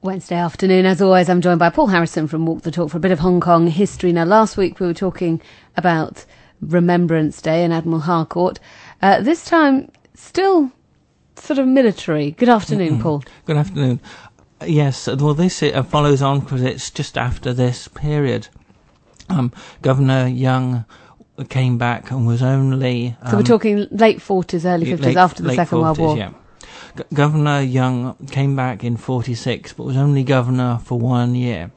Wednesday afternoon, as always, I'm joined by Paul Harrison from Walk the Talk for a bit of Hong Kong history. Now, last week we were talking about Remembrance Day and Admiral Harcourt. Uh, this time, still sort of military. Good afternoon, Mm-mm. Paul. Good afternoon. Yes, well, this uh, follows on because it's just after this period. Um, Governor Young came back and was only. Um, So we're talking late 40s, early 50s, late- after the Second World War. Yeah. G- governor Young came back in 46, but was only governor for one year.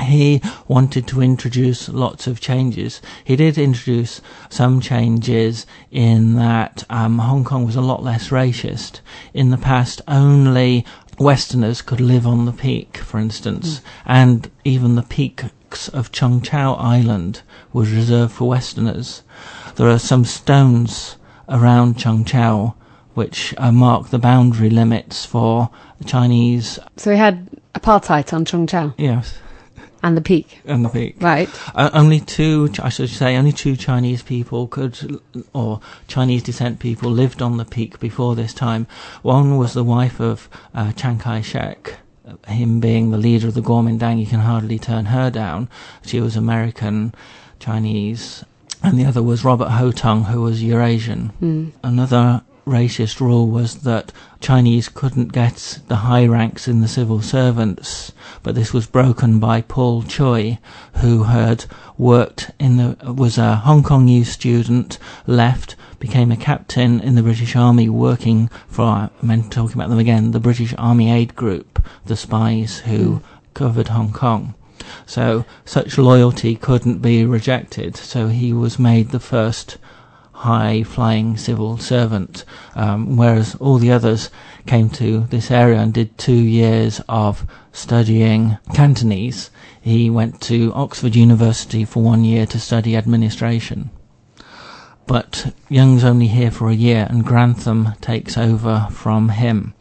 He wanted to introduce lots of changes. He did introduce some changes in that um, Hong Kong was a lot less racist. In the past, only Westerners could live on the peak, for instance, and even the peaks of Cheung Chau Island was reserved for Westerners. There are some stones around Cheung Chau which uh, mark the boundary limits for the Chinese. So we had apartheid on Cheung Chau Yes, and the peak. on the peak. Right. Uh, only two, I should say, only two Chinese people could, or Chinese descent people lived on the peak before this time. One was the wife of uh, Chiang Kai-shek. Uh, Him being the leader of the Kuomintang, you can hardly turn her down. She was American, Chinese, and the other was Robert Ho Tung, who was Eurasian. Mm. Another racist rule was that Chinese couldn't get the high ranks in the civil servants, but this was broken by Paul Tsui, who had worked in the was a Hong Kong youth student, left, became a captain in the British Army, working for I meant talking about them again, the British Army Aid Group, the spies who hmm. covered Hong Kong. So such loyalty couldn't be rejected. So he was made the first high flying civil servant, um, whereas all the others came to this area and did two years of studying Cantonese. He went to Oxford University for one year to study administration. But Young's only here for a year, and Grantham takes over from him.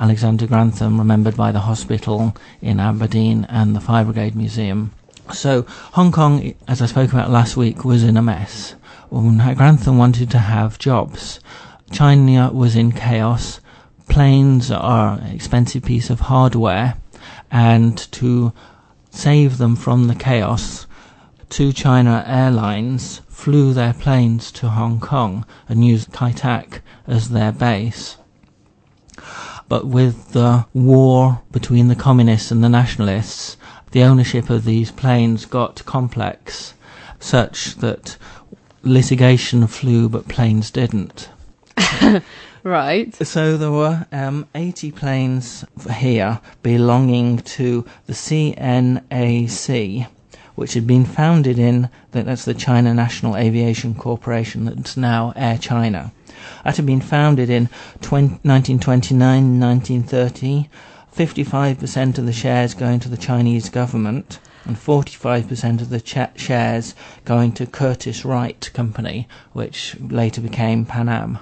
Alexander Grantham, remembered by the hospital in Aberdeen and the Fire Brigade Museum. So, Hong Kong, as I spoke about last week, was in a mess. When Grantham wanted to have jobs. China was in chaos. Planes are an expensive piece of hardware, and to save them from the chaos, two China Airlines flew their planes to Hong Kong and used Kai Tak as their base. But with the war between the communists and the nationalists, the ownership of these planes got complex, such that litigation flew but planes didn't. Right. So there were um, 80 planes here belonging to the CNAC, which had been founded in, that's the China National Aviation Corporation, that's now Air China. That had been founded in 20, 1929, 1930. 55% of the shares going to the Chinese government and 45% of the ch- shares going to Curtiss-Wright Company, which later became Pan Am.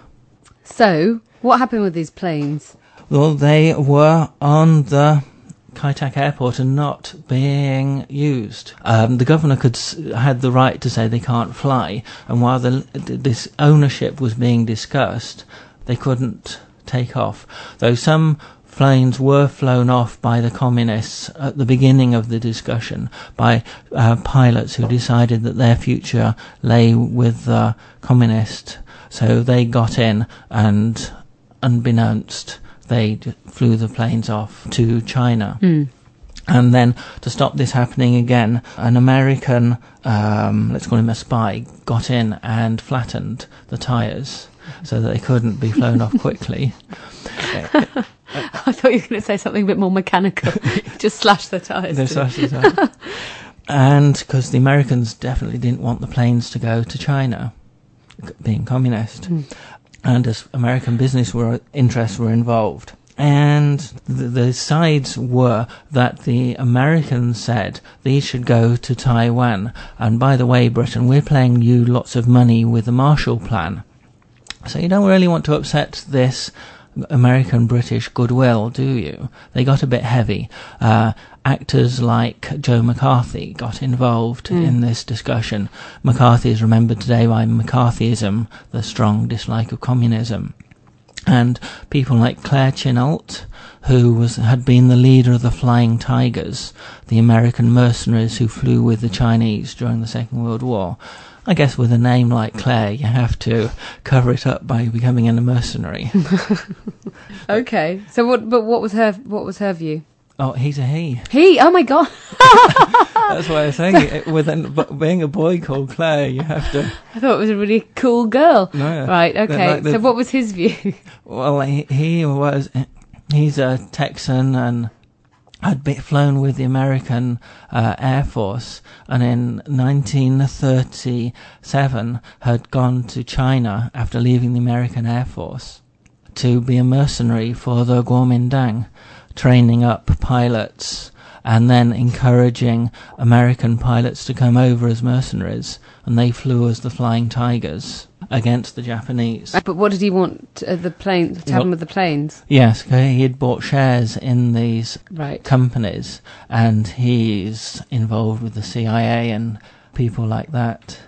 So, what happened with these planes? Well, they were on the Kai Tak Airport and not being used. Um, the governor could had the right to say they can't fly, and while the, this ownership was being discussed, they couldn't take off. Though some planes were flown off by the communists at the beginning of the discussion by uh, pilots who decided that their future lay with the communist. So they got in and, unbeknownst, they flew the planes off to China. Mm. And then, to stop this happening again, an American, um, let's call him a spy, got in and flattened the tyres so that they couldn't be flown off quickly. I thought you were going to say something a bit more mechanical. Just slash the tyres. They slashed the tyres. and because the Americans definitely didn't want the planes to go to China, being communist, Mm. and as American business were interests were involved. And the, the sides were that the Americans said these should go to Taiwan. And by the way, Britain, we're paying you lots of money with the Marshall Plan. So you don't really want to upset this American British goodwill, do you? They got a bit heavy. Uh, actors like Joe McCarthy got involved Mm. in this discussion. McCarthy is remembered today by McCarthyism, the strong dislike of communism. And people like Claire Chennault, who was had been the leader of the Flying Tigers, the American mercenaries who flew with the Chinese during the Second World War. I guess with a name like Claire, you have to cover it up by becoming a mercenary. okay. So what? But what was her? What was her view? Oh, he's a he. He? Oh my god. That's why I'm saying it. With an, being a boy called Claire, you have to. I thought it was a really cool girl. No. Right. Okay. Like the- so what was his view? Well, he, he was. He's a Texan and had been flown with the American uh, Air Force, and in 1937 had gone to China after leaving the American Air Force to be a mercenary for the Kuomintang, training up pilots and then encouraging American pilots to come over as mercenaries, and they flew as the Flying Tigers against the Japanese. but what did he want? Uh, the plane to happen Well- with the planes? Yes, he had bought shares in these Right. companies, and he's involved with the CIA and people like that.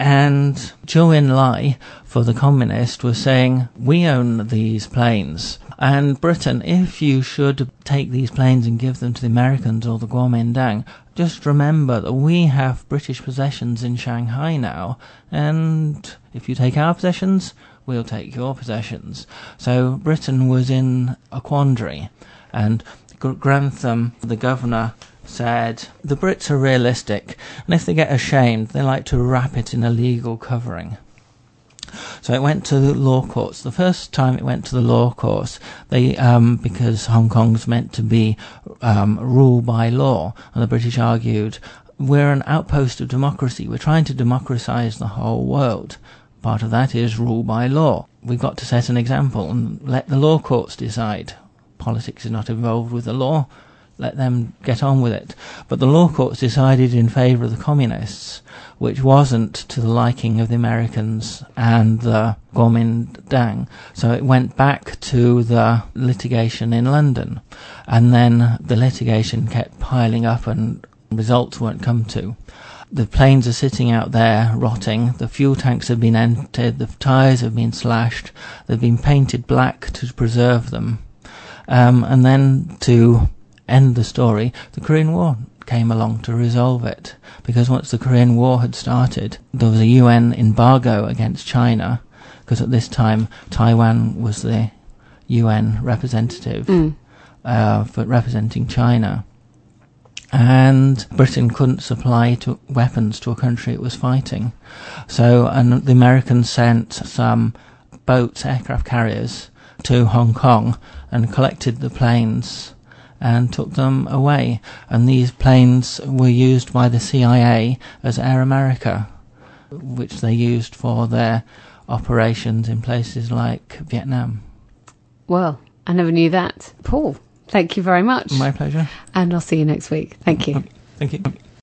And Zhou Enlai, for the communist, was saying, we own these planes. And Britain, if you should take these planes and give them to the Americans or the Kuomintang, just remember that we have British possessions in Shanghai now, and if you take our possessions, we'll take your possessions. So Britain was in a quandary, and Grantham, the governor, said the Brits are realistic, and if they get ashamed, they like to wrap it in a legal covering. So it went to the law courts. The first time it went to the law courts, they um, because Hong Kong's meant to be um, ruled by law, and the British argued, we're an outpost of democracy. We're trying to democratize the whole world. Part of that is rule by law. We've got to set an example and let the law courts decide. Politics is not involved with the law. Let them get on with it. But the law courts decided in favour of the communists, which wasn't to the liking of the Americans and the Kuomintang. So it went back to the litigation in London. And then the litigation kept piling up and results weren't come to. The planes are sitting out there rotting. The fuel tanks have been emptied. The tyres have been slashed. They've been painted black to preserve them. Um, and then to end the story, the Korean War came along to resolve it. Because once the Korean War had started, there was a UN embargo against China. Because at this time, Taiwan was the UN representative Mm. uh, for representing China. And Britain couldn't supply to weapons to a country it was fighting. So, and the Americans sent some boats, aircraft carriers, to Hong Kong and collected the planes and took them away. And these planes were used by the CIA as Air America, which they used for their operations in places like Vietnam. Well, I never knew that. Paul, thank you very much. My pleasure. and I'll see you next week. Thank you. Thank you.